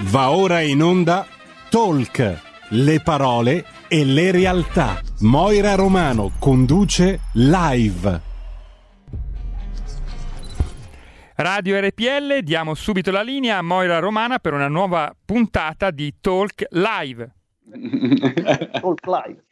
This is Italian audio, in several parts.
Va ora in onda Talk, le parole e le realtà. Moira Romano conduce live. Radio RPL, diamo subito la linea a Moira Romana per una nuova puntata di Talk Live. Talk Live.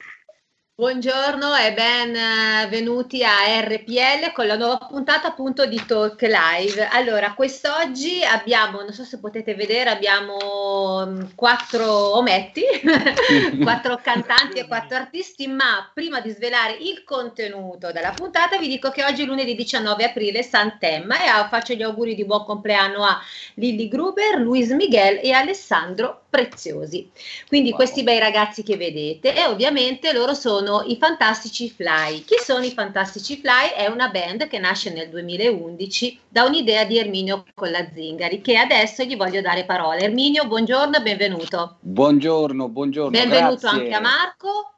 Buongiorno e benvenuti a RPL con la nuova puntata appunto di Talk Live. Allora, quest'oggi abbiamo, non so se potete vedere, abbiamo mm, quattro ometti, quattro cantanti e quattro artisti, ma prima di svelare il contenuto della puntata vi dico che oggi è lunedì 19 aprile, Sant'Emma e faccio gli auguri di buon compleanno a Lilly Gruber, Luis Miguel e Alessandro preziosi. Quindi wow. questi bei ragazzi che vedete e ovviamente loro sono i Fantastici Fly. Chi sono i Fantastici Fly? È una band che nasce nel 2011 da un'idea di Erminio con la Zingari che adesso gli voglio dare parola. Erminio, buongiorno, benvenuto. Buongiorno, buongiorno. Benvenuto grazie. anche a Marco.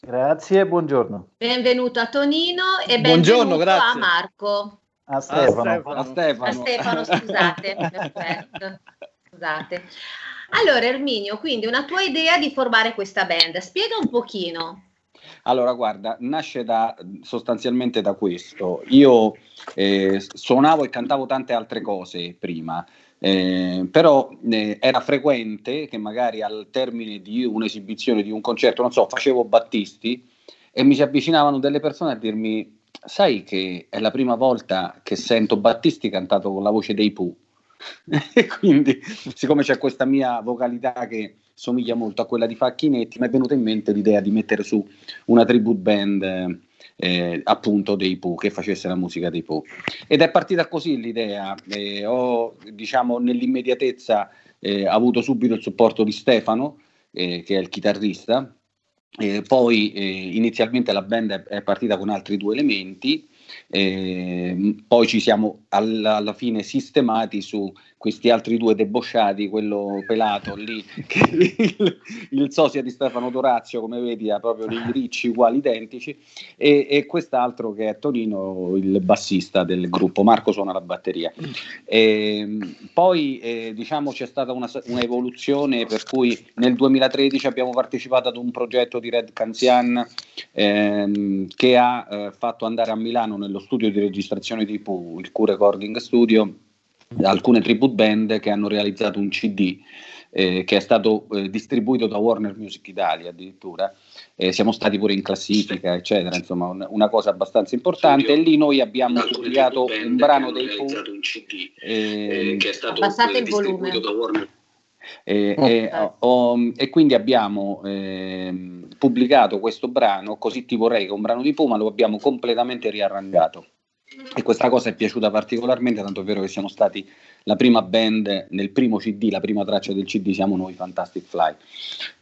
Grazie, buongiorno. Benvenuto a Tonino e benvenuto a Marco. A Stefano. A Stefano, a Stefano scusate. Perfetto. Scusate. Allora, Erminio, quindi una tua idea di formare questa band, spiega un pochino. Allora, guarda, nasce da, sostanzialmente da questo. Io eh, suonavo e cantavo tante altre cose prima, eh, però eh, era frequente che magari al termine di un'esibizione, di un concerto, non so, facevo Battisti e mi si avvicinavano delle persone a dirmi, sai che è la prima volta che sento Battisti cantato con la voce dei Pooh e quindi, siccome c'è questa mia vocalità che somiglia molto a quella di Facchinetti, mi è venuta in mente l'idea di mettere su una tribute band eh, appunto dei Pooh, che facesse la musica dei Pooh. Ed è partita così l'idea. Eh, ho, diciamo, nell'immediatezza eh, avuto subito il supporto di Stefano, eh, che è il chitarrista. poi eh, inizialmente la band è, è partita con altri due elementi, eh, poi ci siamo alla, alla, fine sistemati su questi altri due debosciati, quello pelato lì, che il, il sosia di Stefano Dorazio, come vedi, ha proprio dei ricci uguali identici, e, e, quest'altro che è Tonino, il bassista del gruppo, Marco suona la batteria. E, ehm, poi eh, diciamo c'è stata una, un'evoluzione per cui nel 2013 abbiamo partecipato ad un progetto di Red Canzian ehm, che ha eh, fatto andare a Milano nello studio di registrazione di Pooh, il Q Recording Studio, alcune tribute band che hanno realizzato un CD eh, che è stato eh, distribuito da Warner Music Italia addirittura. Eh, siamo stati pure in classifica, eccetera, insomma, un, una cosa abbastanza importante. Studio. E lì noi abbiamo pubblicato un brano dei Pooh. Un CD, eh, che è stato il volume. Da Warner. Eh, eh, oh, e quindi abbiamo eh, pubblicato questo brano, Così ti vorrei, che è un brano di Puma, lo abbiamo completamente riarrangiato e questa cosa è piaciuta particolarmente, tanto è vero che siamo stati la prima band nel primo CD, la prima traccia del CD siamo noi Fantastic Fly.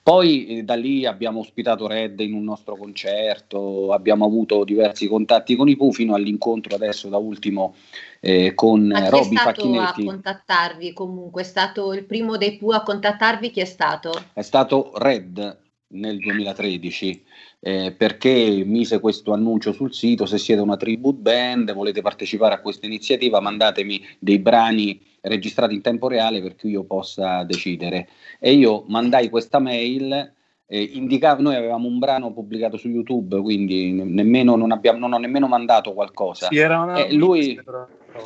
Poi eh, da lì abbiamo ospitato Red in un nostro concerto, abbiamo avuto diversi contatti con i Pooh fino all'incontro adesso da ultimo eh, con Robby Facchinetti. a contattarvi comunque? È stato il primo dei Pooh a contattarvi? Chi è stato? È stato Red nel 2013 eh, perché mise questo annuncio sul sito se siete una tribute band volete partecipare a questa iniziativa mandatemi dei brani registrati in tempo reale per cui io possa decidere. E io mandai questa mail eh, indicava, noi avevamo un brano pubblicato su YouTube quindi nemmeno, non, abbiamo, non ho nemmeno mandato qualcosa. Sì, era una eh, lui,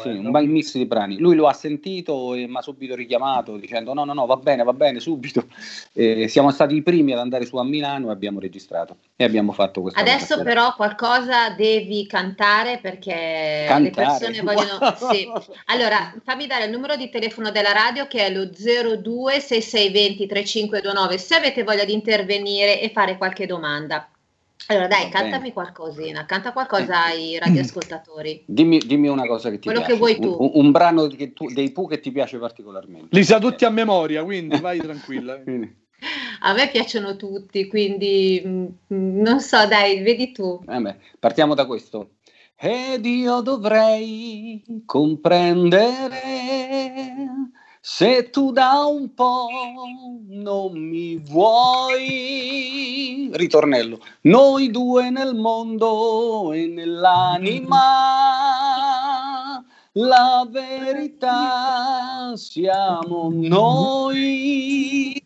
sì, un bel mix di brani. Lui lo ha sentito e mi ha subito richiamato dicendo no, no, no, va bene, va bene, subito. Eh, siamo stati i primi ad andare su a Milano e abbiamo registrato e abbiamo fatto questo. Adesso però qualcosa devi cantare perché cantare. le persone vogliono... Sì. Allora, fammi dare il numero di telefono della radio che è lo 02 6620 3529 se avete voglia di intervenire e fare qualche domanda. Allora dai, cantami qualcosina, canta qualcosa ai radioascoltatori. Dimmi, dimmi una cosa che ti Quello piace. che vuoi tu. Un, un brano tu, dei Pooh che ti piace particolarmente. Li sa tutti a memoria, quindi vai tranquilla. A me piacciono tutti, quindi mh, mm, non so, dai, vedi tu. Eh beh, partiamo da questo. Ed io dovrei comprendere se tu da un po' non mi vuoi, ritornello, noi due nel mondo e nell'anima, la verità siamo noi.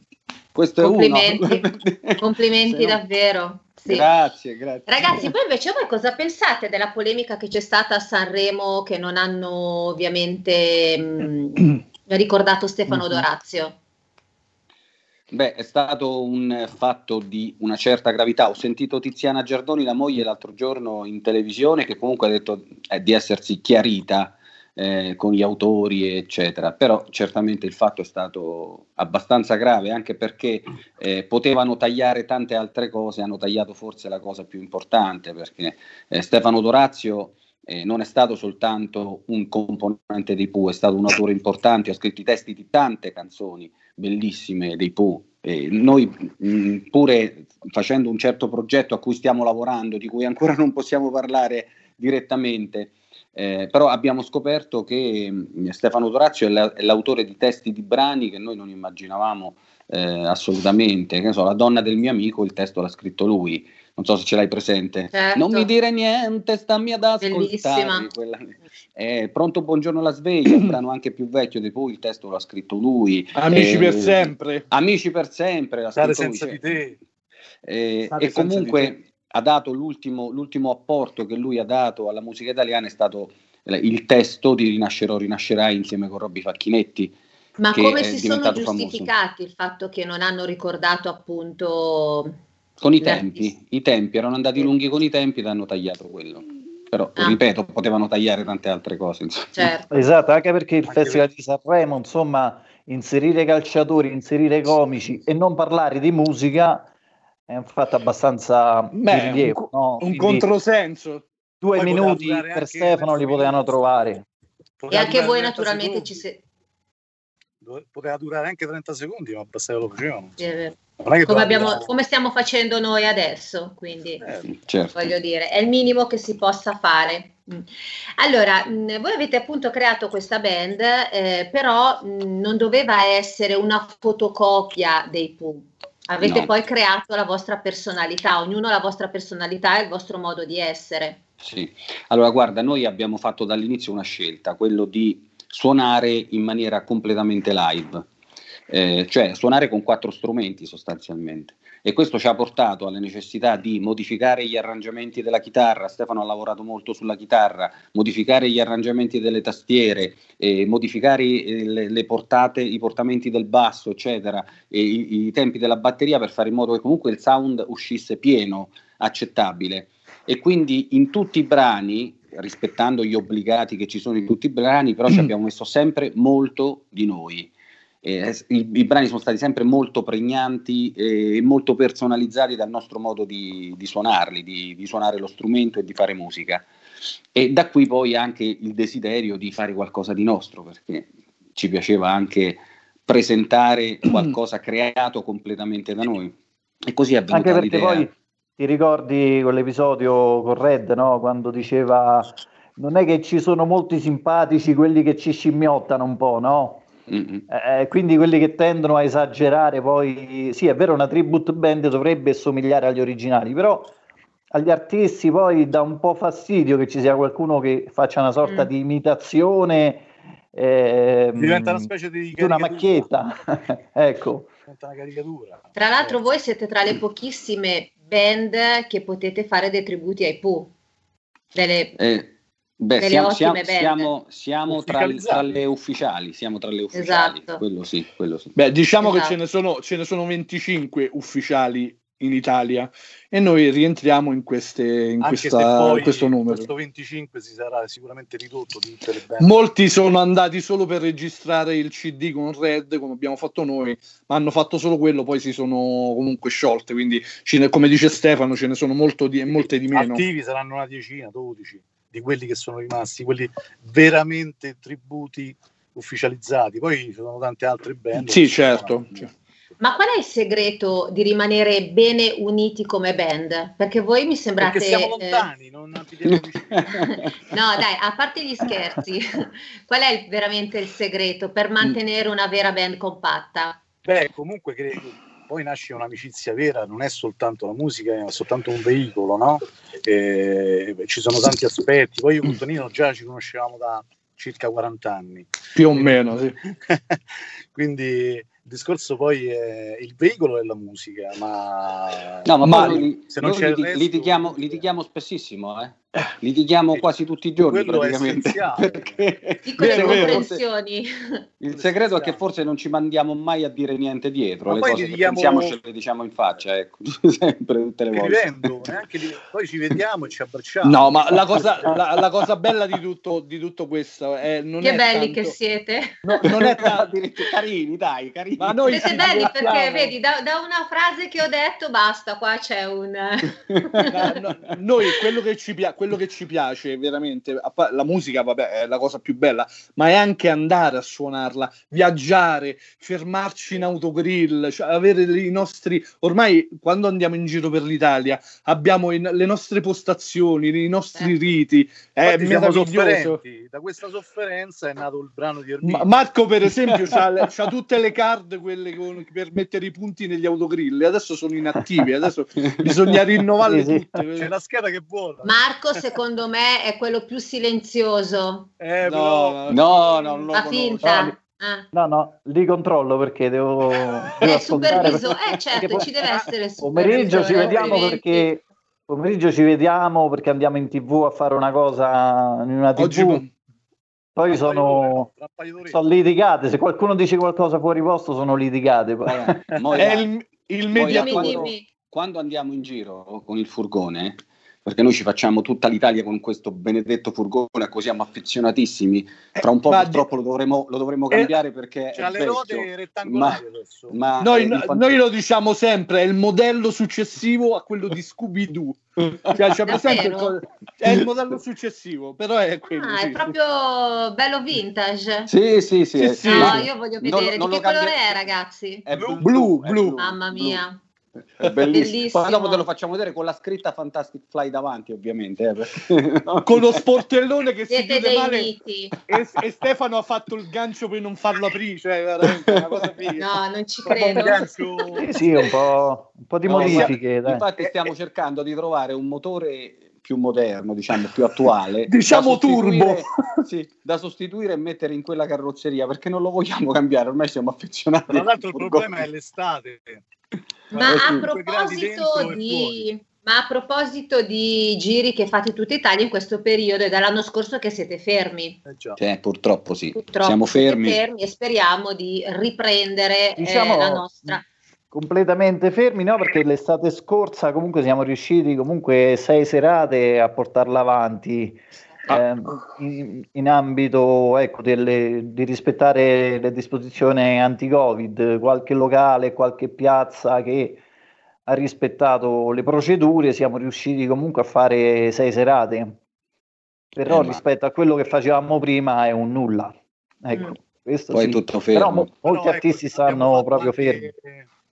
Questo complimenti, complimenti no- davvero. Sì. Grazie, grazie. Ragazzi, voi invece voi cosa pensate della polemica che c'è stata a Sanremo che non hanno ovviamente mh, ricordato Stefano Mhm. Dorazio? Beh, è stato un fatto di una certa gravità. Ho sentito Tiziana Giardoni, la moglie, l'altro giorno in televisione, che comunque ha detto eh, di essersi chiarita eh, con gli autori, eccetera. Però certamente il fatto è stato abbastanza grave, anche perché eh, potevano tagliare tante altre cose, hanno tagliato forse la cosa più importante, perché eh, Stefano Dorazio eh, non è stato soltanto un componente dei Pooh, è stato un autore importante, ha scritto i testi di tante canzoni bellissime dei Pooh. Eh, noi mh, pure facendo un certo progetto a cui stiamo lavorando, di cui ancora non possiamo parlare direttamente, eh, però abbiamo scoperto che mh, Stefano Dorazio è, la- è l'autore di testi di brani che noi non immaginavamo eh, assolutamente. Che so, La donna del mio amico, il testo l'ha scritto lui. Non so se ce l'hai presente. Certo. Non mi dire niente, stammi ad ascoltare. Quella- eh, Pronto buongiorno la sveglia, un brano anche più vecchio di Pooh, il testo l'ha scritto lui. Amici Eh, per sempre. Amici per sempre, l'ha Stare scritto lui, senza cioè, di te. eh, e comunque ha dato l'ultimo, l'ultimo apporto che lui ha dato alla musica italiana è stato eh, il testo di Rinascerò, rinascerai insieme con Robby Facchinetti. Ma come si sono diventato famoso. giustificati il fatto che non hanno ricordato appunto Con i tempi, i tempi erano andati lunghi con i tempi ed hanno tagliato quello. Però, Ah. ripeto, potevano tagliare tante altre cose. insomma. certo. Esatto, anche perché il Anche Festival di Sanremo, insomma, inserire calciatori, inserire comici e non parlare di musica è un fatto abbastanza di Beh, rilievo. un, no? un controsenso. due Poi minuti per Stefano li 30 potevano trovare. E anche voi 30 naturalmente ci secondi. siete. Dove- Poteva durare anche 30 secondi, ma basta che lo facevano. sì, è vero. Come, abbiamo- come stiamo facendo noi adesso, quindi Eh, Certo. voglio dire, è il minimo che si possa fare. Mm. Allora, mh, voi avete appunto creato questa band, eh, però mh, non doveva essere una fotocopia dei Pooh. Avete No. poi creato la vostra personalità, ognuno ha la vostra personalità e il vostro modo di essere. Sì, allora guarda, noi abbiamo fatto dall'inizio una scelta, quello di suonare in maniera completamente live, eh, cioè suonare con quattro strumenti sostanzialmente. E questo ci ha portato alla necessità di modificare gli arrangiamenti della chitarra. Stefano ha lavorato molto sulla chitarra, modificare gli arrangiamenti delle tastiere, eh, modificare eh, le, le portate, i portamenti del basso, eccetera, e i, i tempi della batteria per fare in modo che comunque il sound uscisse pieno, accettabile e quindi in tutti i brani, rispettando gli obbligati che ci sono in tutti i brani, però ci abbiamo messo sempre molto di noi. Eh, i, i brani sono stati sempre molto pregnanti e molto personalizzati dal nostro modo di, di suonarli, di, di suonare lo strumento e di fare musica. E da qui poi anche il desiderio di fare qualcosa di nostro, perché ci piaceva anche presentare qualcosa creato completamente da noi. E così è venuta Anche perché l'idea. poi ti ricordi quell'episodio con Red, no? Quando diceva non è che ci sono molti simpatici quelli che ci scimmiottano un po', no? Mm-mm. Eh, quindi quelli che tendono a esagerare poi, sì è vero una tribute band dovrebbe somigliare agli originali, però agli artisti poi dà un po' fastidio che ci sia qualcuno che faccia una sorta Mm. di imitazione ehm, Diventa una specie di di una macchietta, ecco. Diventa una caricatura. Tra l'altro Eh. voi siete tra le pochissime band che potete fare dei tributi ai Pooh. Delle- Eh, beh, Delle siamo, ottime siamo, band. siamo, siamo tra, le- tra le ufficiali, siamo tra le ufficiali, Esatto. quello sì, quello sì. Beh, diciamo che Esatto. ce ne, sono, ce ne sono 25 ufficiali in Italia e noi rientriamo in, queste, in, Anche se questa- poi in questo numero. questo 25 si sarà sicuramente ridotto. Molti sono andati solo per registrare il CD con Red, come abbiamo fatto noi, ma hanno fatto solo quello, poi si sono comunque sciolte. Quindi, ce ne- come dice Stefano, ce ne sono molto di, molte di meno. Attivi saranno una decina, 12 di quelli che sono rimasti, quelli veramente tributi ufficializzati. Poi ci sono tante altre band. Sì, certo. sono- Ma qual è il segreto di rimanere bene uniti come band? Perché voi mi sembrate... Perché siamo eh, lontani, non abitiamo vicino. No, dai, a parte gli scherzi, qual è il- veramente il segreto per mantenere una vera band compatta? Beh, comunque credo, poi nasce un'amicizia vera, non è soltanto la musica, è soltanto un veicolo, no? Eh, ci sono tanti aspetti. Poi io con Tonino già ci conoscevamo da circa 40 anni. Più o meno, sì. Quindi il discorso poi è il veicolo è la musica, ma, No, ma, Ma poi se non c'è il liti- resto- litighiamo, litighiamo spessissimo, eh? Litighiamo Sì. quasi tutti i giorni Quello praticamente. Perché Piccole Vero, vero. comprensioni. il segreto è che forse non ci mandiamo mai a dire niente dietro. Ma Le poi cose litighiamo- pensiamo ce le diciamo in faccia, ecco, sempre tutte le volte. vivendo, neanche lì- poi ci vediamo e ci abbracciamo. No, ma la cosa, la, la cosa bella di tutto, di tutto questo è non Che è belli tanto- che siete. no, non è tanto carini, dai, carini. Ma noi Siete belli perché, divertiamo. vedi, da, da una frase che ho detto basta, qua c'è un... No, no, noi quello che, ci pia- quello che ci piace veramente, la musica vabbè, è la cosa più bella, ma è anche andare a suonarla, viaggiare, fermarci in autogrill, cioè avere i nostri... Ormai quando andiamo in giro per l'Italia abbiamo in- le nostre postazioni, i nostri Eh. riti, è meraviglioso. Da questa sofferenza è nato il brano di Ermini. Ma- Marco, per esempio, ha tutte le card quelle con- per mettere i punti negli autogrill. e Adesso sono inattivi. Adesso bisogna rinnovarle tutte. C'è la scheda che vola. Marco, secondo me, è quello più silenzioso. Eh, No, No, no, non lo Fa finta. Ah. No, no, li controllo perché devo, devo Eh, superviso, perché- eh certo, perché ci deve essere il Pomeriggio ci supervisore, vediamo perché pomeriggio ci vediamo perché andiamo in tv a fare una cosa in una tv. Oggi Poi sono, sono litigate. Se qualcuno dice qualcosa fuori posto, sono litigate. Poi. Eh, mo- è il, il Poi mediatore. Quando- quando andiamo in giro con il furgone, perché noi ci facciamo tutta l'Italia con questo benedetto furgone, a cui siamo affezionatissimi, tra un po' ma purtroppo lo dovremo, lo dovremo Eh, cambiare perché C'ha è le vecchio. ruote rettangolari Ma- adesso. Ma Noi, infan- noi lo diciamo sempre, è il modello successivo a quello di Scooby-Doo. Cioè, c'è presente il è il modello successivo, però è quello. Ah, sì, è proprio bello vintage. Sì, sì, sì. Sì, sì. No, io voglio Non- vedere. non Di lo che colore cambia- è, ragazzi? È Blu, blu, blu, è blu. Mamma mia. È bellissimo. Bellissimo. Poi dopo te lo facciamo vedere con la scritta Fantastic Fly davanti, ovviamente. eh, Con lo sportellone che si Siete chiude dei male e, e Stefano ha fatto il gancio per non farlo aprire, cioè veramente una cosa. No, non ci credo. gancio- Sì, sì, un po', un po' di No, modifiche. dai. Infatti stiamo cercando di trovare un motore più moderno, diciamo più attuale. Diciamo turbo. Sì, da sostituire e mettere in quella carrozzeria perché non lo vogliamo cambiare, ormai siamo affezionati. Tra l'altro il problema è l'estate. Ma Eh, a proposito di... Ma a proposito di giri che fate tutta Italia in questo periodo, è dall'anno scorso che siete fermi. Eh. Cioè, purtroppo sì, Purtroppo siamo siete fermi. e speriamo di riprendere eh, Diciamo, la nostra. completamente fermi, no? Perché l'estate scorsa comunque siamo riusciti comunque sei serate a portarla avanti Ehm, in, in ambito ecco, delle- di rispettare le disposizioni anti-Covid, qualche locale, qualche piazza che ha rispettato le procedure, siamo riusciti comunque a fare sei serate. Però Eh, ma- rispetto a quello che facevamo prima è un nulla. Ecco, Mm. questo Poi sì. è tutto Però fermo. mo- molti Però, ecco, artisti abbiamo stanno proprio anche- fermi.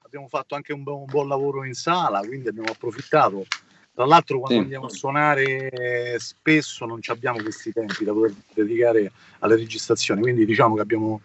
Abbiamo fatto anche un, bu- un buon lavoro in sala, quindi abbiamo approfittato. Tra l'altro, quando Sì. andiamo a suonare, eh, spesso non ci abbiamo questi tempi da poter dedicare alle registrazioni. Quindi, diciamo che abbiamo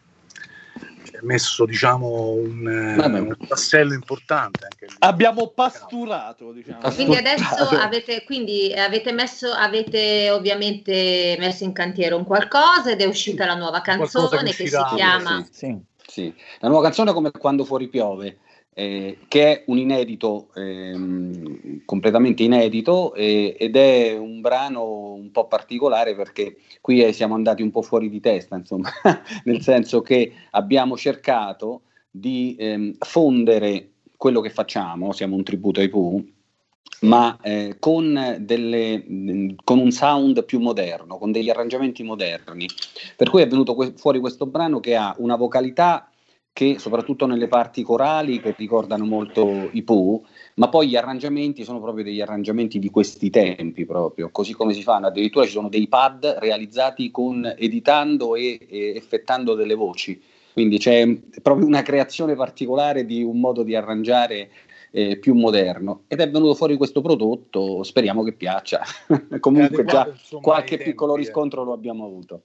messo diciamo, un, eh, un tassello importante. Abbiamo pasturato, diciamo. Quindi adesso avete, quindi avete messo, avete ovviamente messo in cantiere un qualcosa ed è uscita la nuova Qualcosa che canzone che, si chiama sì. Sì. Sì. La nuova canzone è come Quando fuori piove, eh, che è un inedito, ehm, completamente inedito, eh, ed è un brano un po' particolare perché qui eh, siamo andati un po' fuori di testa, insomma, nel senso che abbiamo cercato di ehm, fondere quello che facciamo, siamo un tributo ai Pooh, ma eh, con, delle, mh, con un sound più moderno, con degli arrangiamenti moderni. Per cui è venuto que- fuori questo brano che ha una vocalità che soprattutto nelle parti corali che ricordano molto i Pooh, ma poi gli arrangiamenti sono proprio degli arrangiamenti di questi tempi proprio, così come si fanno, addirittura ci sono dei pad realizzati con editando e, e effettando delle voci, quindi c'è proprio una creazione particolare di un modo di arrangiare eh, più moderno ed è venuto fuori questo prodotto, speriamo che piaccia. Comunque già qualche piccolo eh. riscontro lo abbiamo avuto.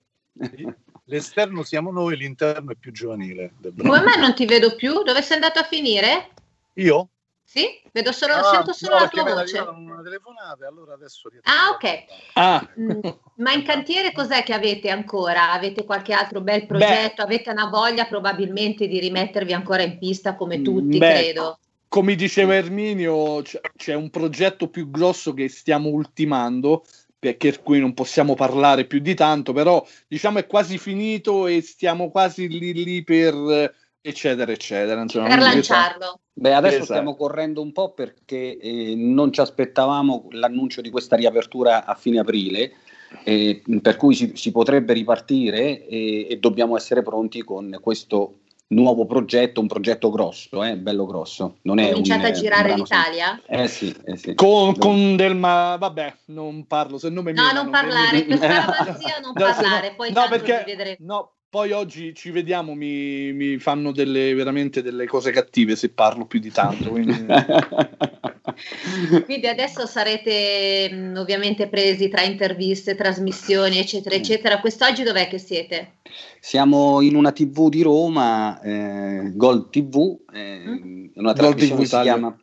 L'esterno siamo noi, l'interno è più giovanile. Come mai non ti vedo più? Dove sei andato a finire? Io? Sì? Vedo solo, Ah, sento solo no, la tua voce. una telefonata, allora adesso Ah, ok. Ah, Mm, Ma in cantiere cos'è che avete ancora? Avete qualche altro bel progetto? Avete una voglia probabilmente di rimettervi ancora in pista come tutti, Beh, credo. come diceva Erminio, c'è un progetto più grosso che stiamo ultimando, per cui non possiamo parlare più di tanto, però diciamo è quasi finito e stiamo quasi lì lì per eh, eccetera eccetera. Insomma, Per lanciarlo. Beh, adesso Esatto. stiamo correndo un po' perché eh, non ci aspettavamo l'annuncio di questa riapertura a fine aprile, eh, per cui si, si potrebbe ripartire e, e dobbiamo essere pronti con questo nuovo progetto, un progetto grosso, eh, bello grosso. Non è Cominciate un, a girare l'Italia? sem- Eh sì, eh sì. Con, con del ma vabbè, non parlo, se no mi No, non parlare, mi- per non parlare, poi no, tanto perché- vedrete. No, poi oggi ci vediamo, mi, mi fanno delle, veramente delle cose cattive se parlo più di tanto. Quindi... Quindi adesso sarete mh, ovviamente presi tra interviste, trasmissioni, eccetera, eccetera. Quest'oggi dov'è che siete? Siamo in una TV di Roma, eh, Gold TV, eh, Mm. una trasmissione TV che si, chiama,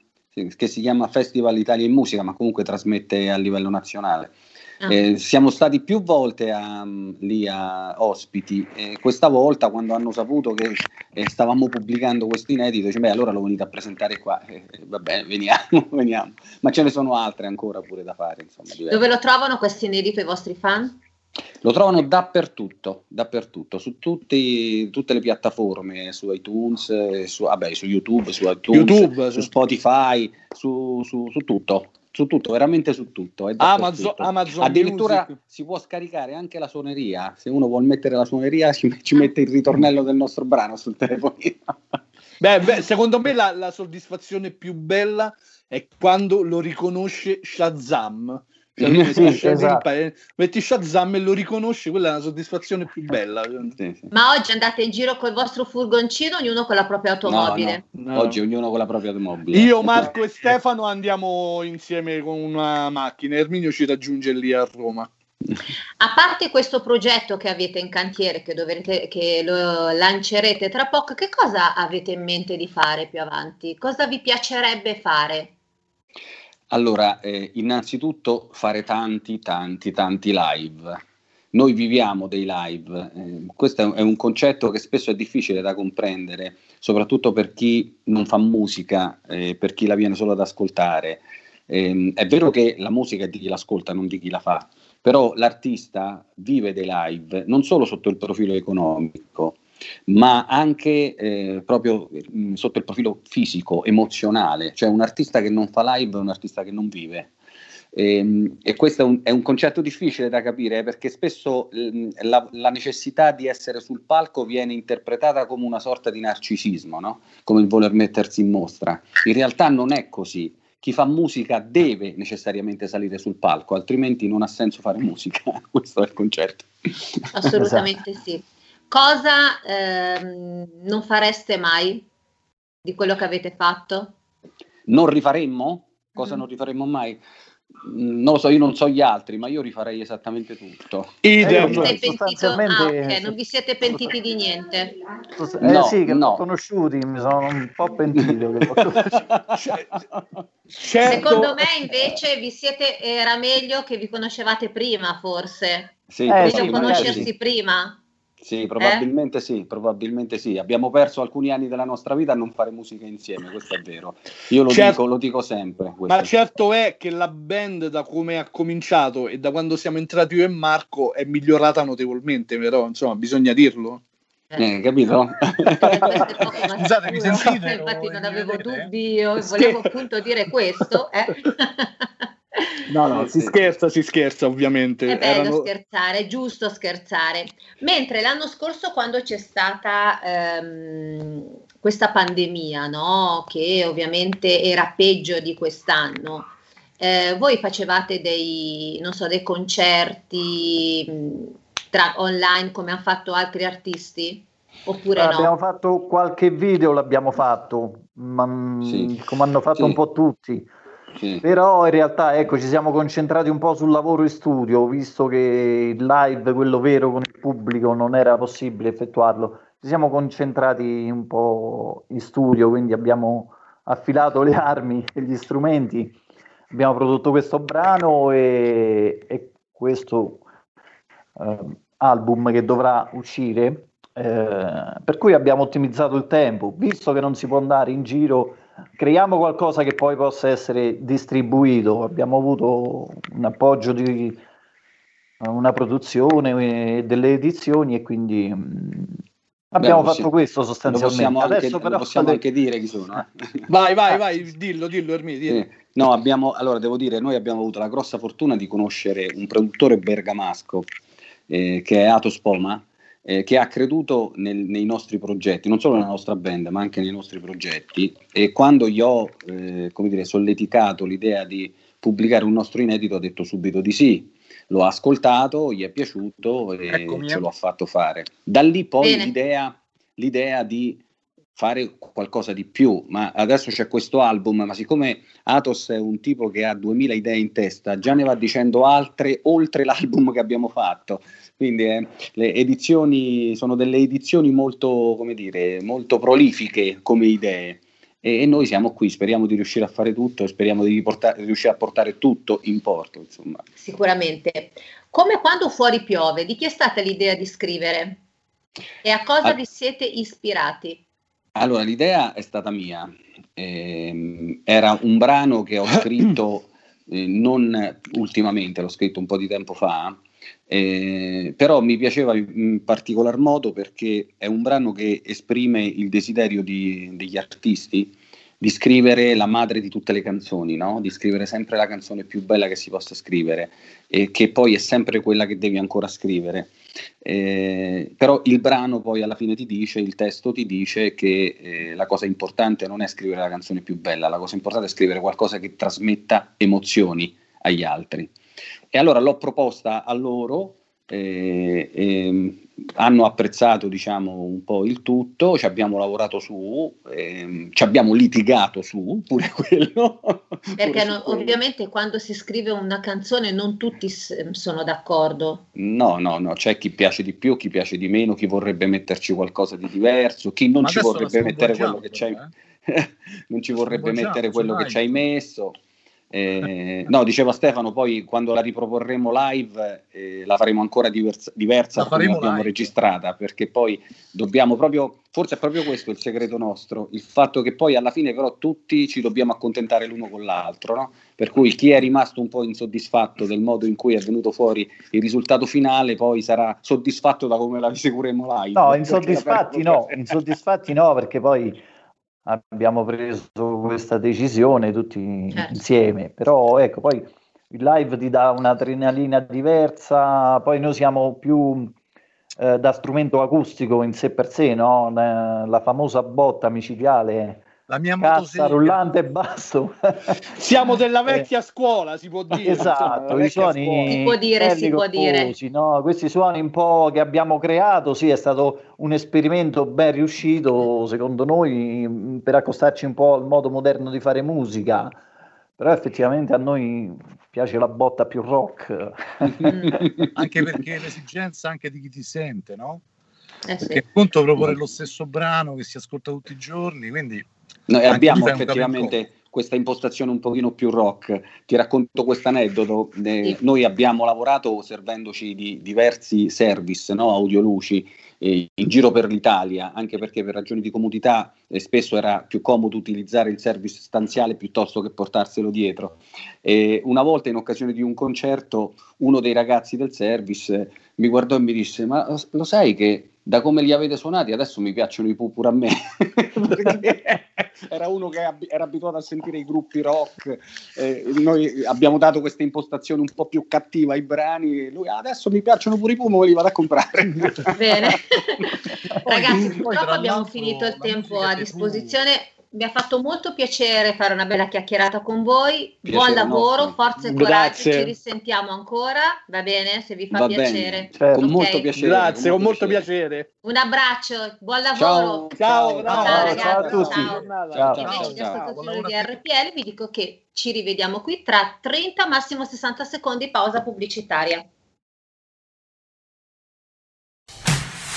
che si chiama Festival Italia in Musica, ma comunque trasmette a livello nazionale. Ah. Eh, siamo stati più volte a, lì a ospiti e questa volta quando hanno saputo che eh, stavamo pubblicando questo inedito, dice, beh allora lo venite a presentare qua, Eh, eh, va bene, veniamo, veniamo, ma ce ne sono altre ancora pure da fare, insomma, diverse. Dove lo trovano questo inedito i vostri fan? Lo trovano dappertutto, dappertutto, su tutti- tutte le piattaforme, su iTunes, eh, su, vabbè, su YouTube, su iTunes, YouTube, su. Spotify, su, su- su tutto, su tutto, veramente su tutto. Amazon, Amazon Addirittura Music. si può scaricare anche la suoneria, se uno vuol mettere la suoneria ci, ci mette il ritornello del nostro brano sul telefonino. Beh, beh, secondo me la, la soddisfazione più bella è quando lo riconosce Shazam. Cioè, Sì, Shazam, esatto. metti Shazam e lo riconosce, quella è la soddisfazione più bella. Sì, sì. Ma oggi andate in giro col vostro furgoncino, ognuno con la propria automobile. No, no. No. Oggi ognuno con la propria automobile. Io, Marco e Stefano andiamo insieme con una macchina. Erminio ci raggiunge lì a Roma. A parte questo progetto che avete in cantiere, che, dovrete, che lo lancerete tra poco, che cosa avete in mente di fare più avanti? Cosa vi piacerebbe fare? Allora, eh, innanzitutto fare tanti, tanti, tanti live. Noi viviamo dei live, eh, questo è un, concetto che spesso è difficile da comprendere, soprattutto per chi non fa musica, eh, per chi la viene solo ad ascoltare. Ehm, è vero che la musica è di chi l'ascolta, non di chi la fa, però l'artista vive dei live non solo sotto il profilo economico, ma anche eh, proprio mh, sotto il profilo fisico, emozionale, cioè un artista che non fa live è un artista che non vive. Ehm, E, questo è un, è un concetto difficile da capire eh, perché spesso ehm, la, la necessità di essere sul palco viene interpretata come una sorta di narcisismo, no? come il voler mettersi in mostra. In realtà non è così. Chi fa musica deve necessariamente salire sul palco, altrimenti non ha senso fare musica. Questo è il concetto. Assolutamente sì. Cosa ehm, non fareste mai di quello che avete fatto? Non rifaremmo? Cosa Mhm. non rifaremmo mai? Mm, Non lo so, io non so gli altri, ma io rifarei esattamente tutto. Idem. Eh, sostanzialmente- Ah, ok, non vi siete pentiti di niente. Eh No, sì, che no. conosciuti, mi sono un po' pentito. Cioè, certo, Secondo me invece vi siete, era meglio che vi conoscevate prima, forse. Sì, Eh, Meglio sì, magari conoscersi sì. prima. Sì, probabilmente sì, probabilmente sì. Abbiamo perso alcuni anni della nostra vita a non fare musica insieme, questo è vero. Io lo, Certo. dico, lo dico sempre. questo. ma certo è che la band da come ha cominciato e da quando siamo entrati io e Marco è migliorata notevolmente, però insomma bisogna dirlo. Eh, capito? Ma Scusate, mi sentite? Infatti non avevo dubbi, io volevo appunto dire questo. eh. No, no, Sì, si sì. scherza, si scherza ovviamente. È bello Erano- scherzare, è giusto scherzare. Mentre l'anno scorso, quando c'è stata ehm, questa pandemia, no? che ovviamente era peggio di quest'anno, eh, voi facevate dei, non so, dei concerti mh, tra, online come hanno fatto altri artisti? Oppure Abbiamo no? fatto qualche video, l'abbiamo fatto, ma, mm, Sì. come hanno fatto Sì. un po' tutti. Sì. Però in realtà ecco, ci siamo concentrati un po' sul lavoro in studio, visto che il live, quello vero con il pubblico, non era possibile effettuarlo. Ci siamo concentrati un po' in studio, quindi abbiamo affilato le armi e gli strumenti, abbiamo prodotto questo brano e, e questo eh, album che dovrà uscire. Eh, per cui abbiamo ottimizzato il tempo, visto che non si può andare in giro, creiamo qualcosa che poi possa essere distribuito. Abbiamo avuto un appoggio di una produzione e delle edizioni e quindi mh, abbiamo Beh, fatto questo sostanzialmente. Lo possiamo, anche, lo possiamo le... anche, dire chi sono. Eh? Vai, vai, vai, dillo, dillo Ermi. Dillo. Sì. No, abbiamo, allora devo dire, noi abbiamo avuto la grossa fortuna di conoscere un produttore bergamasco eh, che è Atos Poma, eh, che ha creduto nel, nei nostri progetti, non solo nella nostra band, ma anche nei nostri progetti. E quando gli ho eh, come dire, solleticato l'idea di pubblicare un nostro inedito, ha detto subito di sì. L'ho ascoltato, gli è piaciuto e Eccomi. ce l'ho fatto fare. Da lì poi l'idea, l'idea di fare qualcosa di più, ma adesso c'è questo album, ma siccome Atos è un tipo che ha 2000 idee in testa, già ne va dicendo altre oltre l'album che abbiamo fatto, quindi eh, le edizioni sono delle edizioni molto, come dire, molto prolifiche come idee e, e, noi siamo qui, speriamo di riuscire a fare tutto e speriamo di portare, riuscire a portare tutto in porto. Insomma. Sicuramente. Come quando fuori piove, di chi è stata l'idea di scrivere? E a cosa ah. vi siete ispirati? Allora, l'idea è stata mia. Eh, era un brano che ho scritto eh, non ultimamente, l'ho scritto un po' di tempo fa, eh, però mi piaceva in particolar modo perché è un brano che esprime il desiderio di, degli artisti di scrivere la madre di tutte le canzoni, no? di scrivere sempre la canzone più bella che si possa scrivere e che poi è sempre quella che devi ancora scrivere. Eh, però il brano poi alla fine ti dice, il testo ti dice che eh, la cosa importante non è scrivere la canzone più bella, la cosa importante è scrivere qualcosa che trasmetta emozioni agli altri. E allora l'ho proposta a loro eh, eh, hanno apprezzato diciamo un po' il tutto, ci abbiamo lavorato su, eh, ci abbiamo litigato su pure quello. Perché pure no, ovviamente quando si scrive una canzone non tutti sono d'accordo. No, no, no, c'è chi piace di più, chi piace di meno, chi vorrebbe metterci qualcosa di diverso, chi non Ma ci vorrebbe mettere quello che c'hai, eh? non ci vorrebbe mettere quello che ci hai messo. Eh, no, diceva Stefano, poi quando la riproporremo live eh, la faremo ancora diversa, diversa da come l'abbiamo live. registrata, perché poi dobbiamo proprio, forse è proprio questo il segreto nostro, il fatto che poi alla fine però tutti ci dobbiamo accontentare l'uno con l'altro, no? per cui chi è rimasto un po' insoddisfatto del modo in cui è venuto fuori il risultato finale poi sarà soddisfatto da come la seguiremo live. No, insoddisfatti no, insoddisfatti no, perché poi abbiamo preso questa decisione tutti certo. insieme, però ecco, poi il live ti dà un'adrenalina diversa, poi noi siamo più eh, da strumento acustico in sé per sé, no? la famosa botta micidiale la mia cassa rullante e basso. Siamo della vecchia eh. scuola, si può dire. Esatto, i suoni si può dire, si può dire. No? Questi suoni un po' che abbiamo creato, sì, è stato un esperimento ben riuscito, secondo noi, per accostarci un po' al modo moderno di fare musica. Però effettivamente a noi piace la botta più rock. anche perché l'esigenza anche di chi ti sente, no? Eh sì. Perché appunto proporre lo stesso brano che si ascolta tutti i giorni, quindi noi abbiamo effettivamente questa impostazione un pochino più rock. Ti racconto questo aneddoto. Eh, noi abbiamo lavorato servendoci di diversi service, no? audioluci, eh, in giro per l'Italia, anche perché per ragioni di comodità eh, spesso era più comodo utilizzare il service stanziale piuttosto che portarselo dietro. una volta in occasione di un concerto, uno dei ragazzi del service mi guardò e mi disse: Ma lo sai che da come li avete suonati adesso mi piacciono i pupur a me? Perché era uno che era abituato a sentire i gruppi rock eh, noi abbiamo dato questa impostazione un po' più cattiva ai brani e lui ah, adesso mi piacciono pure i pupur me li vado a comprare. Bene. Ragazzi purtroppo abbiamo finito il tempo a disposizione mi ha fatto molto piacere fare una bella chiacchierata con voi. Piacere Buon lavoro, nostro. forza e coraggio. Grazie. Ci risentiamo ancora. Va bene? Se vi fa va piacere. Certo. Con molto piacere. Grazie, con molto, piacere. Un abbraccio, buon lavoro. Ciao, ciao, ciao, ciao ragazzi. Ciao a tutti. Ciao. ciao. Invece gli ascoltatori di RPL vi dico che ci rivediamo qui tra 30 massimo 60 secondi pausa pubblicitaria.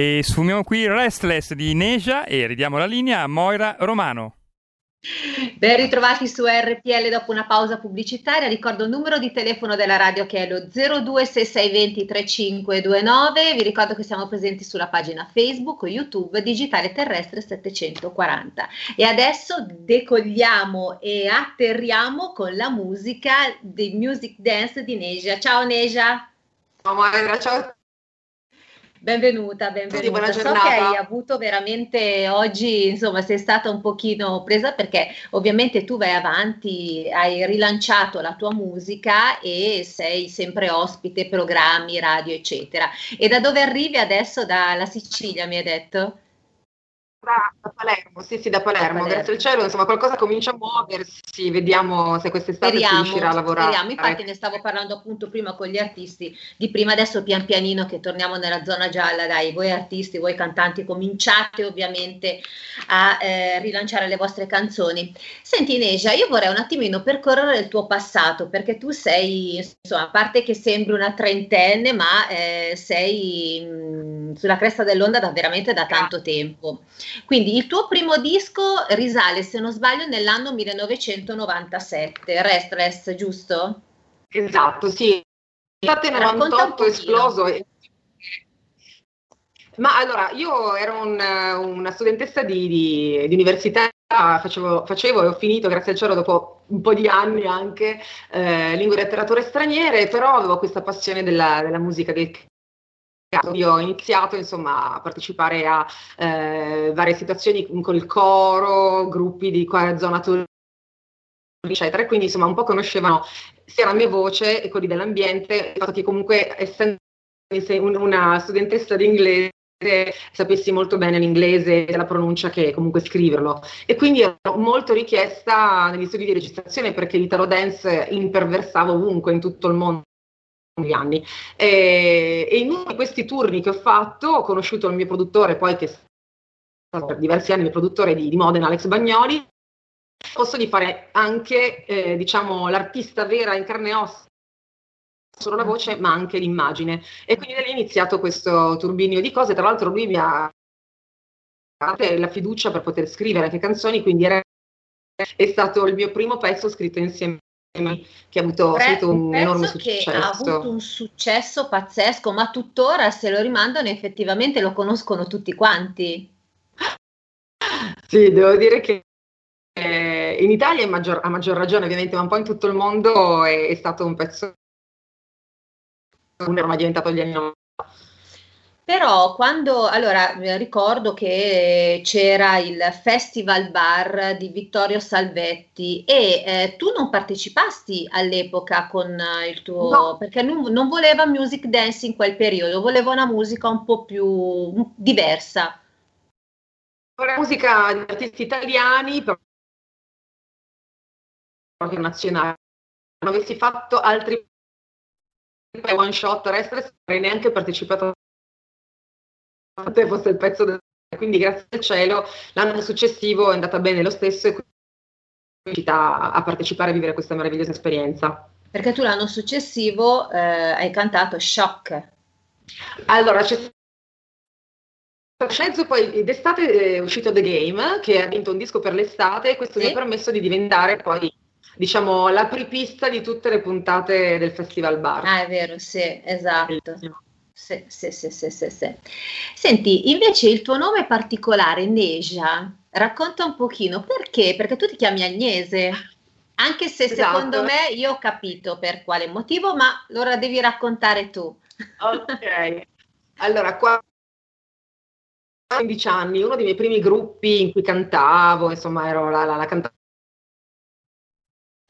E sfumiamo qui Restless di Neja e ridiamo la linea a Moira Romano. Ben ritrovati su RPL dopo una pausa pubblicitaria. Ricordo il numero di telefono della radio che è lo 026620 3529. Vi ricordo che siamo presenti sulla pagina Facebook, YouTube, Digitale Terrestre 740. E adesso decolliamo e atterriamo con la musica di Music Dance di Neja. Ciao Neja. Ciao Moira, ciao. Benvenuta, benvenuta. buona so che hai avuto veramente oggi, insomma, sei stata un pochino presa perché ovviamente tu vai avanti, hai rilanciato la tua musica e sei sempre ospite, programmi, radio, eccetera. E da dove arrivi adesso? Dalla Sicilia, mi hai detto? Da, da Palermo, sì, sì, da Palermo. Palermo. Grazie al cielo, insomma, qualcosa comincia a muoversi, vediamo se quest'estate si Speriamo, riuscirà a lavorare. speriamo. Infatti ne stavo parlando appunto prima con gli artisti di prima, adesso pian pianino che torniamo nella zona gialla, dai, voi artisti, voi cantanti cominciate ovviamente a eh, rilanciare le vostre canzoni. Senti Neja, io vorrei un attimino percorrere il tuo passato perché tu sei, insomma, a parte che sembri una trentenne, ma eh, sei mh, sulla cresta dell'onda da veramente da tanto tempo. Quindi il tuo primo disco risale, se non sbaglio, nell'anno 1997, Restless, giusto? Esatto, sì. Infatti nel Racconta un 98 è pochino. esploso. e- Ma allora, io ero un- una studentessa di, di- di università, facevo, facevo e ho finito, grazie al cielo, dopo un po' di anni anche, eh, lingue e letterature straniere, però avevo questa passione della, della musica, del canto. Io ho iniziato insomma a partecipare a eh, varie situazioni con il coro, gruppi di qua- zona Torino, eccetera, quindi insomma un po' conoscevano sia la mia voce e quelli dell'ambiente, il fatto che comunque essendo un- una studentessa di inglese sapessi molto bene l'inglese e la pronuncia che comunque scriverlo e quindi ero molto richiesta negli studi di registrazione perché l'italo dance imperversava ovunque in tutto il mondo negli anni e, e in uno di questi turni che ho fatto ho conosciuto il mio produttore poi che è stato per diversi anni il produttore di, di Modena Alex Bagnoli posso di fare anche, eh, diciamo, l'artista vera in carne e ossa, solo la voce, ma anche l'immagine. E quindi da lì è iniziato questo turbinio di cose. Tra l'altro lui mi ha dato la fiducia per poter scrivere anche canzoni, quindi era- è stato il mio primo pezzo scritto insieme che ha avuto, Pre- subito un, un enorme successo. ha avuto un successo pazzesco, ma tuttora se lo rimandano effettivamente lo conoscono tutti quanti. Sì, devo dire che eh, in Italia maggior- a maggior ragione ovviamente, ma un po' in tutto il mondo è, è stato un pezzo ormai diventato gli anni 90. Però quando, allora eh, ricordo che c'era il Festival Bar di Vittorio Salvetti e eh, tu non partecipasti all'epoca con eh, il tuo, No. perché non, non voleva music dance in quel periodo, voleva una musica un po' più diversa. La musica di artisti italiani, però anche nazionali. Non avessi fatto altri one shot, non avrei neanche partecipato a te fosse il pezzo del quindi grazie al cielo l'anno successivo è andata bene lo stesso e quindi sono riuscita a partecipare a vivere questa meravigliosa esperienza. Perché tu l'anno successivo eh, hai cantato Shock. Allora, c'è stato Scenzo, poi d'estate è uscito The Game, che ha vinto un disco per l'estate, e questo Sì. mi ha permesso di diventare poi, diciamo, l'apripista di tutte le puntate del Festival Bar. Ah, è vero, sì, esatto. Sì, sì, sì, sì, sì, sì. Senti, invece il tuo nome particolare, Neja, racconta un pochino perché? Perché tu ti chiami Agnese, anche se Esatto. secondo me io ho capito per quale motivo, ma allora devi raccontare tu. Ok. Allora, qua 15 anni, uno dei miei primi gruppi in cui cantavo, insomma, ero la, la, la cantante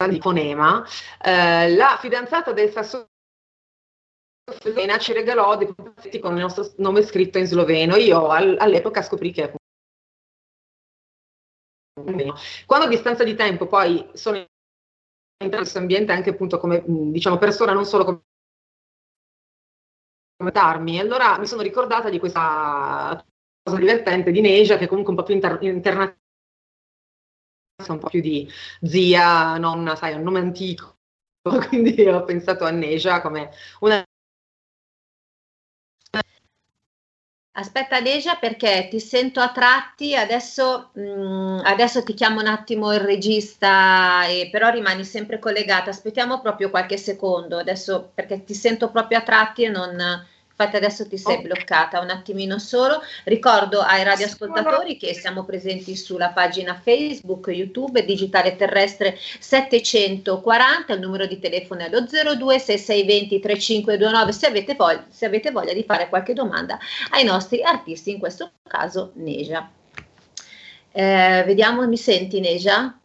di fonema, eh, la fidanzata del sassofonista slovena ci regalò dei pezzi con il nostro nome scritto in sloveno. Io al- all'epoca scoprì che quando a distanza di tempo poi sono entrata in questo ambiente anche appunto come diciamo persona, non solo come darmi. Allora mi sono ricordata di questa cosa divertente di Neja, che comunque un po' più inter- internazionale, un po' più di zia, nonna, sai, un nome antico. Quindi ho pensato a Neja come una Aspetta Neja perché ti sento a tratti, adesso, mm, adesso ti chiamo un attimo il regista, e, però rimani sempre collegata, aspettiamo proprio qualche secondo, adesso perché ti sento proprio a tratti e non... Infatti adesso ti sei Ok. bloccata un attimino solo. Ricordo ai radioascoltatori che siamo presenti sulla pagina Facebook, YouTube, Digitale Terrestre 740, il numero di telefono è lo 02 6620 3529 se avete, voglia, se avete voglia di fare qualche domanda ai nostri artisti, in questo caso Neja. Eh, vediamo, mi senti Neja?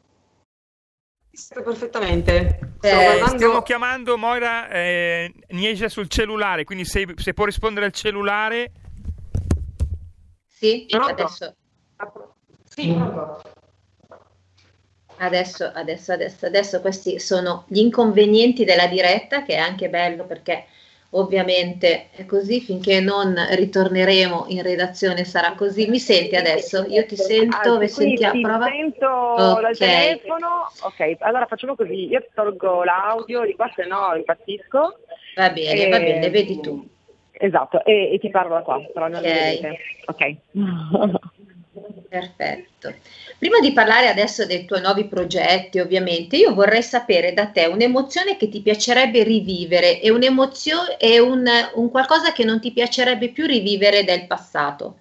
Perfettamente. Sto Eh, guardando- Stiamo chiamando Moira eh, Niesia sul cellulare, quindi se, se può rispondere al cellulare. Sì, Pronto? adesso, Sì, pronto. adesso, adesso, adesso, adesso questi sono gli inconvenienti della diretta, che è anche bello perché ovviamente è così, finché non ritorneremo in redazione sarà così. Mi senti adesso? Io ti sento, Ah, vi sì, sentiamo, sì, prova. sento Ok. dal telefono. Ok, allora facciamo così, io tolgo l'audio di qua, se no impazzisco. Va bene, E- va bene, vedi tu. Esatto, e, e ti parlo da qua, però non Ok. mi vedete. Ok. Perfetto. Prima di parlare adesso dei tuoi nuovi progetti, ovviamente, io vorrei sapere da te un'emozione che ti piacerebbe rivivere e e un, un qualcosa che non ti piacerebbe più rivivere del passato.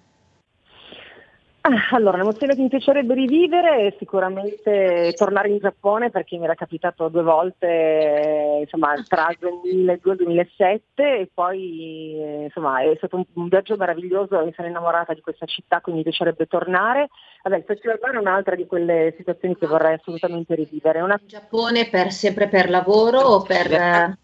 Ah, Allora, l'emozione che mi piacerebbe rivivere è sicuramente tornare in Giappone perché mi era capitato due volte, insomma, tra il 2002 e il 2007 e poi, insomma, è stato un, viaggio meraviglioso, mi sono innamorata di questa città, quindi mi piacerebbe tornare. Vabbè, il Festival Bar è un'altra di quelle situazioni che vorrei assolutamente rivivere. Una In Giappone per, sempre per lavoro o per...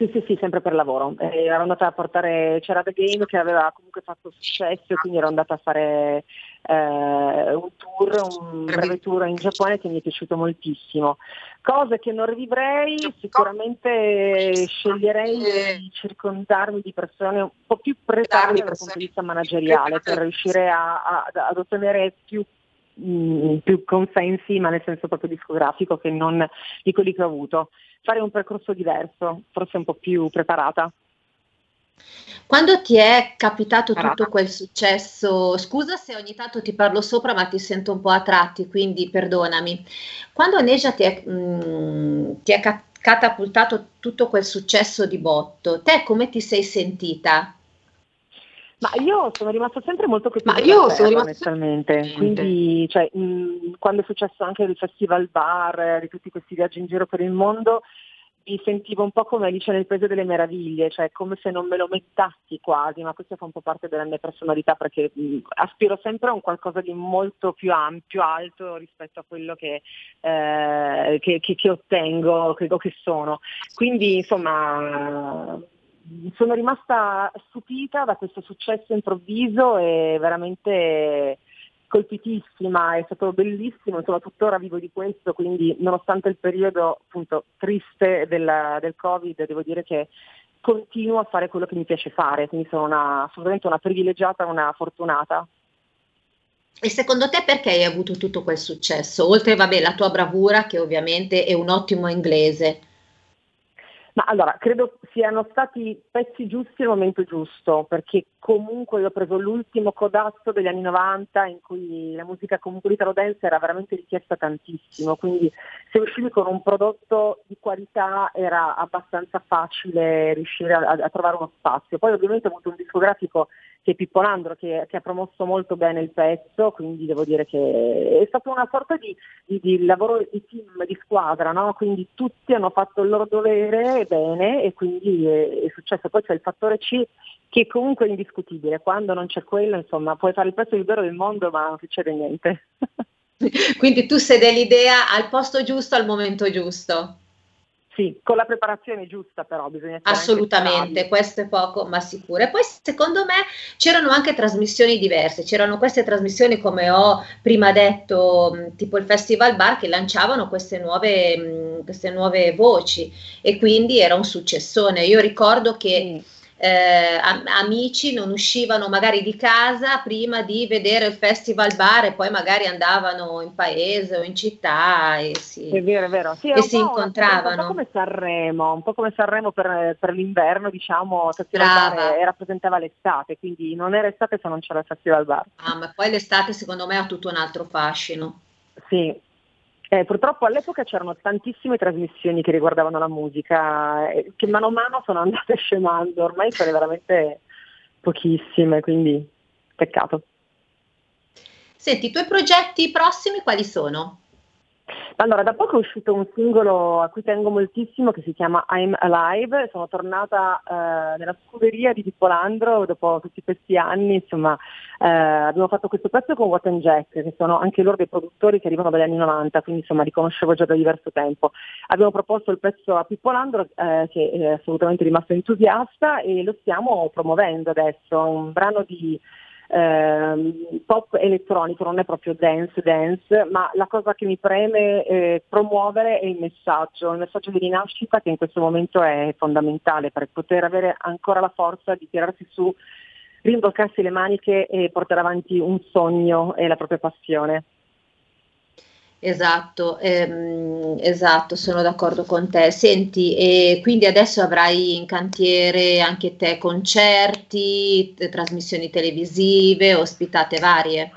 Sì, sì, sì, sempre per lavoro. Eh, ero andata a portare, c'era The Game che aveva comunque fatto successo, quindi ero andata a fare eh, un tour, un breve tour in Giappone che mi è piaciuto moltissimo. Cose che non rivivrei, sicuramente sceglierei di circondarmi di persone un po' più preparate dal punto di vista manageriale per riuscire a- a- ad ottenere più mh, più consensi, ma nel senso proprio discografico che non di quelli che ho avuto. Fare un percorso diverso, forse un po' più preparata. Quando ti è capitato tutto quel successo, scusa se ogni tanto ti parlo sopra, ma ti sento un po' a tratti, quindi perdonami. Quando Neja ti è, mm, ti è ca- catapultato tutto quel successo di botto, te come ti sei sentita? Ma io sono rimasta sempre molto Ma così io sono rimasta onestamente, quindi cioè, mh, quando è successo anche il festival bar, eh, di tutti questi viaggi in giro per il mondo, mi sentivo un po' come Alice nel Paese delle Meraviglie, cioè come se non me lo mettassi quasi, ma questo fa un po' parte della mia personalità perché aspiro sempre a un qualcosa di molto più ampio, alto rispetto a quello che, eh, che, che- che ottengo che- o che sono. Quindi insomma sono rimasta stupita da questo successo improvviso e veramente colpitissima, è stato bellissimo, insomma tuttora vivo di questo, quindi nonostante il periodo appunto triste della- del Covid, devo dire che continuo a fare quello che mi piace fare, quindi sono una, assolutamente una privilegiata, una fortunata. E secondo te perché hai avuto tutto quel successo? Oltre, vabbè, la tua bravura, che ovviamente è un ottimo inglese. Ma allora, credo siano stati pezzi giusti al momento giusto, perché comunque io ho preso l'ultimo codazzo degli anni 90 in cui la musica comunque l'italo dance era veramente richiesta tantissimo, quindi se uscivi con un prodotto di qualità era abbastanza facile riuscire a, a trovare uno spazio. Poi ovviamente ho avuto un discografico che è Pippo Landro che, che ha promosso molto bene il pezzo, quindi devo dire che è stato una sorta di, di- di lavoro di team, di squadra, no? quindi tutti hanno fatto il loro dovere bene e quindi è, è successo. Poi c'è il fattore C che comunque è indiscutibile, quando non c'è quello insomma puoi fare il pezzo più vero del mondo ma non succede niente. Quindi tu sei dell'idea al posto giusto, al momento giusto. Sì, con la preparazione giusta però bisogna Assolutamente, questo è poco ma sicuro. E poi secondo me c'erano anche trasmissioni diverse, c'erano queste trasmissioni come ho prima detto, tipo il Festival Bar, che lanciavano queste nuove, queste nuove voci e quindi era un successone. Io ricordo che eh, am- amici non uscivano magari di casa prima di vedere il Festival Bar e poi magari andavano in paese o in città e si, È vero, è vero. Sì, e un si incontravano. Un po' come Sanremo, un po' come Sanremo per, per l'inverno, diciamo, Festival. Bar eh, rappresentava l'estate, quindi non era estate se non c'era il Festival Bar. Ah, ma poi l'estate secondo me ha tutto un altro fascino. Sì. Eh, purtroppo all'epoca c'erano tantissime trasmissioni che riguardavano la musica, eh, che mano a mano sono andate scemando, ormai sono veramente pochissime, quindi peccato. Senti, i tuoi progetti prossimi quali sono? Allora, da poco è uscito un singolo a cui tengo moltissimo che si chiama I'm Alive, sono tornata eh, nella scuderia di Pippo Landro dopo tutti questi anni, insomma eh, abbiamo fatto questo pezzo con and Jack, che sono anche loro dei produttori che arrivano dagli anni 90, quindi insomma li conoscevo già da diverso tempo. Abbiamo proposto il pezzo a Pippo Landro eh, che è assolutamente rimasto entusiasta e lo stiamo promuovendo adesso, un brano di ehm, pop elettronico, non è proprio dance dance, ma la cosa che mi preme eh, promuovere è il messaggio, il messaggio di rinascita che in questo momento è fondamentale per poter avere ancora la forza di tirarsi su, rimbolcarsi le maniche e portare avanti un sogno e la propria passione. Esatto, ehm, esatto, sono d'accordo con te. Senti, e quindi adesso avrai in cantiere anche te concerti, t- trasmissioni televisive, ospitate varie.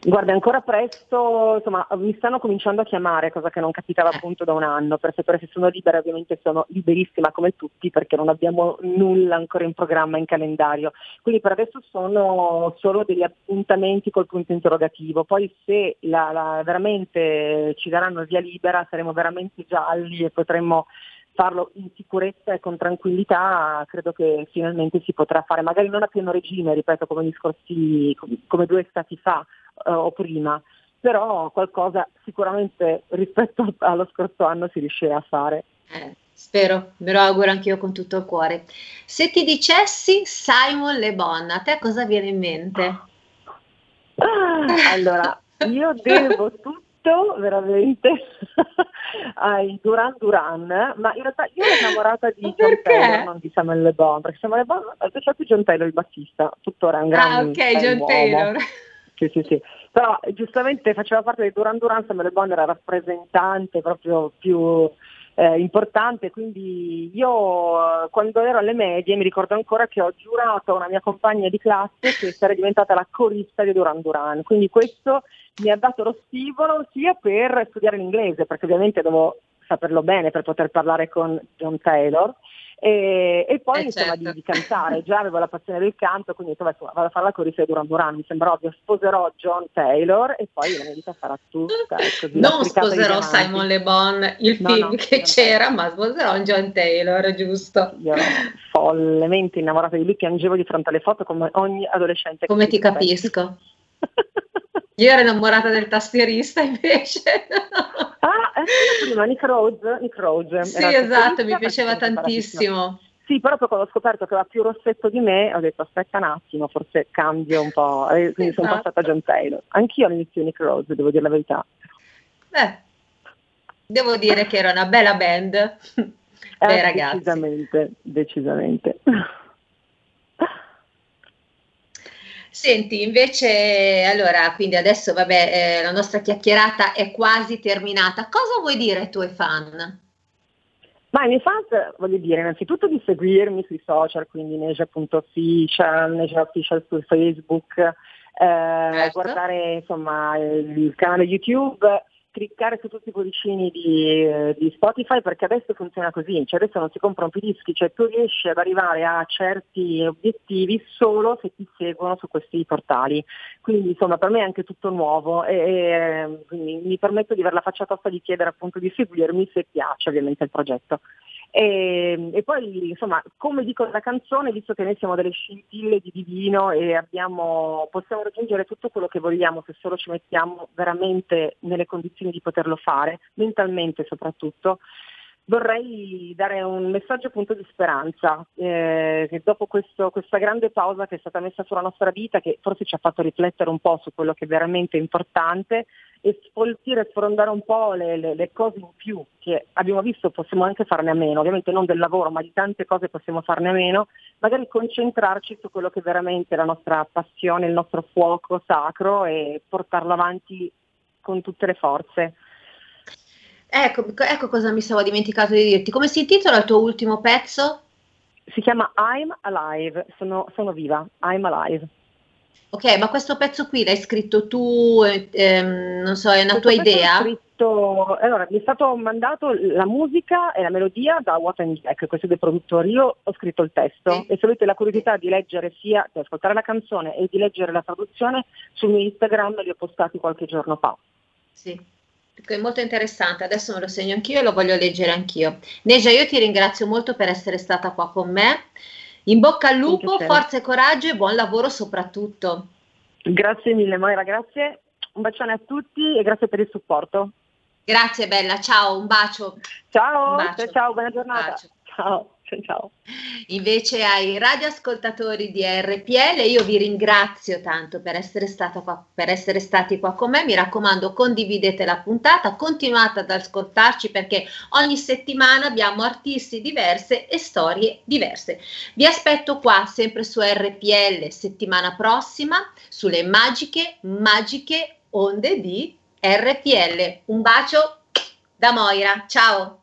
Guarda, ancora presto, insomma, mi stanno cominciando a chiamare, cosa che non capitava appunto da un anno, per sapere se sono libera, ovviamente sono liberissima come tutti perché non abbiamo nulla ancora in programma, in calendario. Quindi per adesso sono solo degli appuntamenti col punto interrogativo, poi se la- la- veramente ci daranno via libera saremo veramente gialli e potremmo farlo in sicurezza e con tranquillità, credo che finalmente si potrà fare, magari non a pieno regime, ripeto, come gli scorsi, come due stati fa eh, o prima, però qualcosa sicuramente rispetto allo scorso anno si riuscirà a fare. Eh, spero, me lo auguro anch'io con tutto il cuore. Se ti dicessi Simon Le Bon, a te cosa viene in mente? Ah, Allora, io devo tutto veramente ai Duran Duran, ma in realtà io ero innamorata di John? Taylor, non di Samuel Le Bon, perché Samuel Le Bon è piaciuto John Taylor il bassista, tuttora è un gran Ah, ok, John uomo. Taylor. Sì, sì, sì. Però giustamente faceva parte di Duran Duran, Samuel Le Bon era rappresentante proprio più eh, importante, quindi io eh, quando ero alle medie mi ricordo ancora che ho giurato a una mia compagna di classe che sarei diventata la corista di Duran Duran, quindi questo mi ha dato lo stimolo sia per studiare l'inglese, perché ovviamente devo saperlo bene per poter parlare con John Taylor, e, e poi Eh, insomma certo. di, di cantare, già avevo la passione del canto, quindi insomma, vado a fare la corista di Duran Duran, mi sembra ovvio, sposerò John Taylor e poi la mia vita sarà tutta ecco, Non sposerò. Simon Le Bon, il No, film no, che c'era, ma sposerò John Taylor, giusto? Io ero follemente innamorata di lui, piangevo di fronte alle foto come ogni adolescente. Come ti capisco. Io ero innamorata del tastierista invece. Ah, eh, prima Nick Rhodes, Nick sì, era il esatto, mi piaceva tantissimo. Sì, però poi quando ho scoperto che aveva più rossetto di me, ho detto aspetta un attimo, forse cambio un po', e quindi sono Esatto. passata a John Taylor. Anch'io all'inizio Nick Rhodes, devo dire la verità. Beh, devo dire che era una bella band. Eh, Beh, ragazzi. Decisamente, decisamente. Senti, invece, allora, quindi adesso, vabbè, eh, la nostra chiacchierata è quasi terminata. Cosa vuoi dire ai tuoi fan? Ma i miei fans voglio dire innanzitutto di seguirmi sui social, quindi neja.official, neja official su Facebook, eh, Certo. guardare insomma il canale YouTube, cliccare su tutti i cuoricini di, eh, di Spotify perché adesso funziona così, cioè adesso non si comprano più dischi, cioè tu riesci ad arrivare a certi obiettivi solo se ti seguono su questi portali. Quindi insomma per me è anche tutto nuovo e, e, quindi mi permetto di avere la faccia tosta di chiedere appunto di seguirmi se piace ovviamente il progetto. E, e poi insomma come dico nella canzone, visto che noi siamo delle scintille di divino e abbiamo, possiamo raggiungere tutto quello che vogliamo se solo ci mettiamo veramente nelle condizioni di poterlo fare, mentalmente soprattutto, vorrei dare un messaggio appunto di speranza, eh, che dopo questo- questa grande pausa che è stata messa sulla nostra vita, che forse ci ha fatto riflettere un po' su quello che è veramente importante e sfoltire, sfrondare un po' le, le- le cose in più che abbiamo visto possiamo anche farne a meno, ovviamente non del lavoro, ma di tante cose possiamo farne a meno, magari concentrarci su quello che è veramente la nostra passione, il nostro fuoco sacro e portarlo avanti con tutte le forze. Ecco, ecco cosa mi stavo dimenticato di dirti. Come si intitola il tuo ultimo pezzo? Si chiama I'm Alive, sono, sono viva, I'm Alive. Ok, ma questo pezzo qui l'hai scritto tu, eh, ehm, non so, è una tua Questo pezzo idea? scritto- allora, mi è stato mandato la musica e la melodia da What and Jack, questi due produttori. Io ho scritto il testo Sì. e se avete la curiosità di leggere sia, di ascoltare la canzone e di leggere la traduzione, sul mio Instagram li ho postati qualche giorno fa. Sì, è molto interessante, adesso me lo segno anch'io e lo voglio leggere anch'io. Neja, io ti ringrazio molto per essere stata qua con me. In bocca al lupo, forza e coraggio e buon lavoro soprattutto. Grazie mille Moira, grazie. Un bacione a tutti e grazie per il supporto. Grazie bella, ciao, un bacio. Ciao, Un bacio. ciao, ciao, buona giornata. Ciao, ciao, ciao. Invece ai radioascoltatori di RPL io vi ringrazio tanto per essere, qua, per essere stati qua con me, mi raccomando condividete la puntata, continuate ad ascoltarci perché ogni settimana abbiamo artisti diverse e storie diverse. Vi aspetto qua sempre su RPL settimana prossima sulle magiche, magiche onde di RPL. Un bacio da Moira, ciao!